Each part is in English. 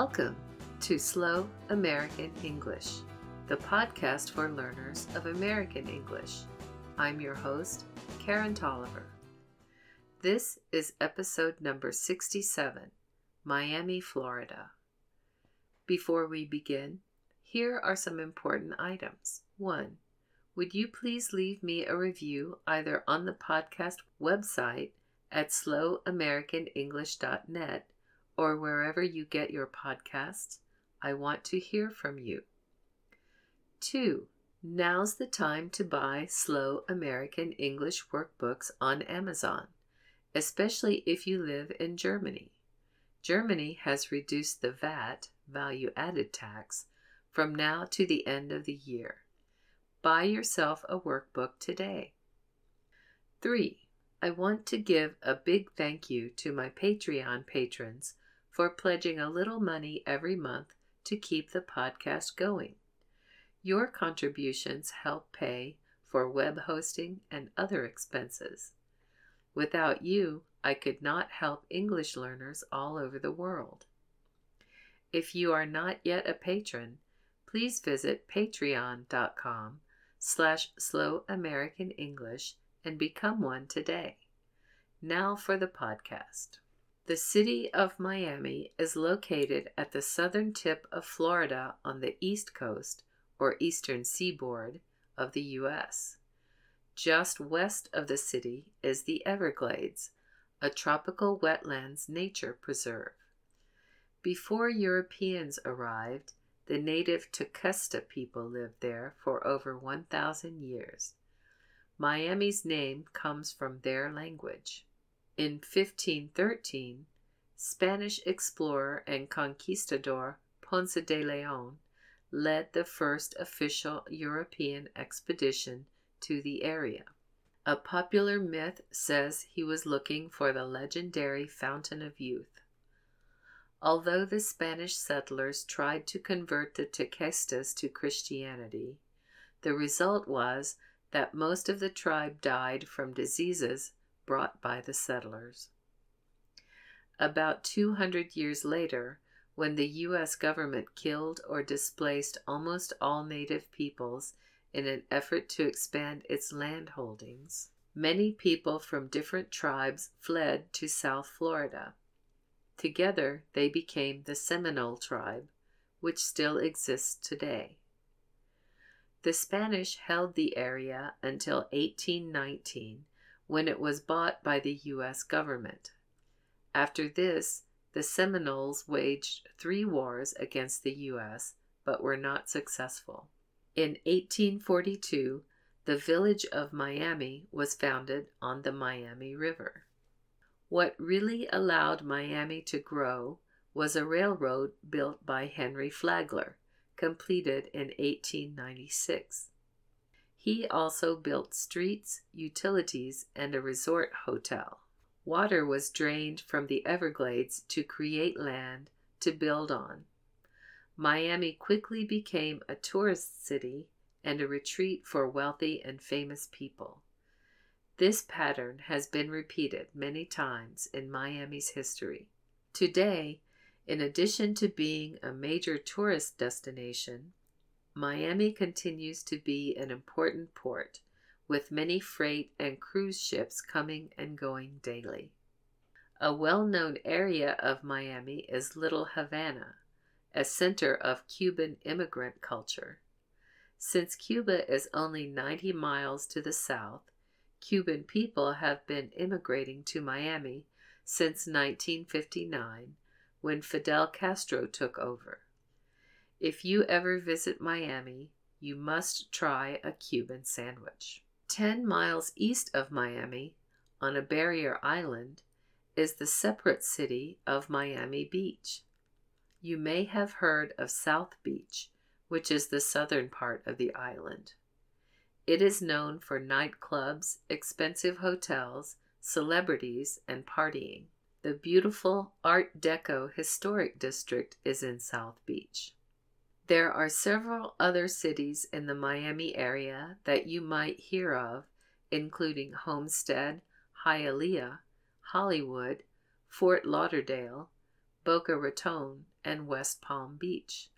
Welcome to Slow American English, the podcast for learners of American English. I'm your host, Karen Tolliver. This is episode number 67 Miami, Florida. Before we begin, here are some important items. 1. Would you please leave me a review either on the podcast website at slowamericanenglish.net or wherever you get your podcasts. I want to hear from you. 2. Now's the time to buy Slow American English workbooks on Amazon, especially if you live in Germany. Germany has reduced the VAT, value added tax, from now to the end of the year. Buy yourself a workbook today. 3. I want to give a big thank you to my Patreon patrons for pledging a little money every month to keep the podcast going. Your contributions help pay for web hosting and other expenses. Without you, I could not help English learners all over the world. If you are not yet a patron, please visit patreon.com slash slow American English and become one today. Now for the podcast. The city of Miami is located at the southern tip of Florida on the east coast, or eastern seaboard, of the U.S. Just west of the city is the Everglades, a tropical wetlands nature preserve. Before Europeans arrived, the native Tequesta people lived there for over 1,000 years. Miami's name comes from their language. In 1513, Spanish explorer and conquistador Ponce de Leon led the first official European expedition to the area. A popular myth says he was looking for the legendary Fountain of Youth. Although the Spanish settlers tried to convert the Tequestas to Christianity, the result was that most of the tribe died from diseases brought by the settlers. About 200 years later, when the U.S. government killed or displaced almost all native peoples in an effort to expand its land holdings, many people from different tribes fled to South Florida. Together, they became the Seminole tribe, which still exists today. The Spanish held the area until 1819 when it was bought by the U.S. government. After this, the Seminoles waged three wars against the U.S., but were not successful. In 1842, the village of Miami was founded on the Miami River. What really allowed Miami to grow was a railroad built by Henry Flagler, completed in 1896. He also built streets, utilities, and a resort hotel. Water was drained from the Everglades to create land to build on. Miami quickly became a tourist city and a retreat for wealthy and famous people. This pattern has been repeated many times in Miami's history. Today, in addition to being a major tourist destination, Miami continues to be an important port, with many freight and cruise ships coming and going daily. A well known area of Miami is Little Havana, a center of Cuban immigrant culture. Since Cuba is only 90 miles to the south, Cuban people have been immigrating to Miami since 1959 when Fidel Castro took over. If you ever visit Miami, you must try a Cuban sandwich. 10 miles east of Miami, on a barrier island, is the separate city of Miami Beach. You may have heard of South Beach, which is the southern part of the island. It is known for nightclubs, expensive hotels, celebrities, and partying. The beautiful Art Deco Historic District is in South Beach. There are several other cities in the Miami area that you might hear of, including Homestead, Hialeah, Hollywood, Fort Lauderdale, Boca Raton, and West Palm Beach.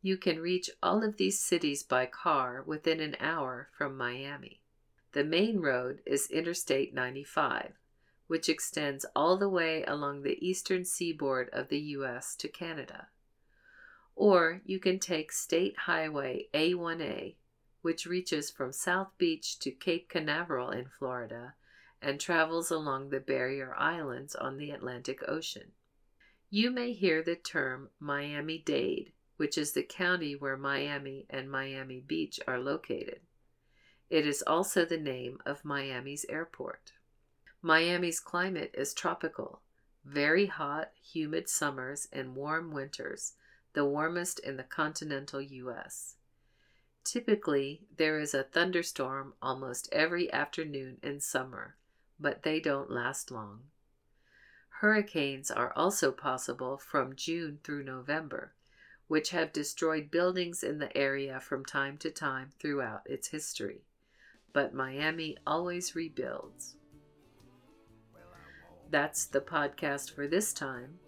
You can reach all of these cities by car within an hour from Miami. The main road is Interstate 95, which extends all the way along the eastern seaboard of the U.S. to Canada. Or you can take State Highway A1A, which reaches from South Beach to Cape Canaveral in Florida and travels along the Barrier Islands on the Atlantic Ocean. You may hear the term Miami Dade, which is the county where Miami and Miami Beach are located. It is also the name of Miami's airport. Miami's climate is tropical, very hot, humid summers and warm winters, the warmest in the continental U.S. Typically, there is a thunderstorm almost every afternoon in summer, but they don't last long. Hurricanes are also possible from June through November, which have destroyed buildings in the area from time to time throughout its history. But Miami always rebuilds. That's the podcast for this time.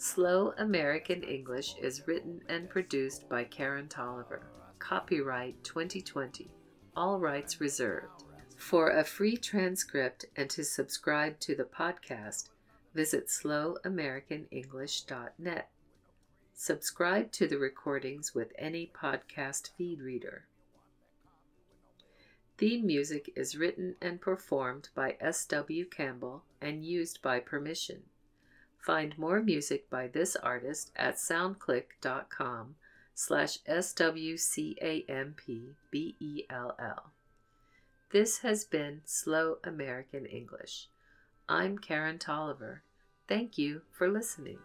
Slow American English is written and produced by Karen Tolliver. Copyright 2020. All rights reserved. For a free transcript and to subscribe to the podcast, visit slowamericanenglish.net. Subscribe to the recordings with any podcast feed reader. Theme music is written and performed by S.W. Campbell and used by permission. Find more music by this artist at soundclick.com slash S-W-C-A-M-P-B-E-L-L. This has been Slow American English. I'm Karen Tolliver. Thank you for listening.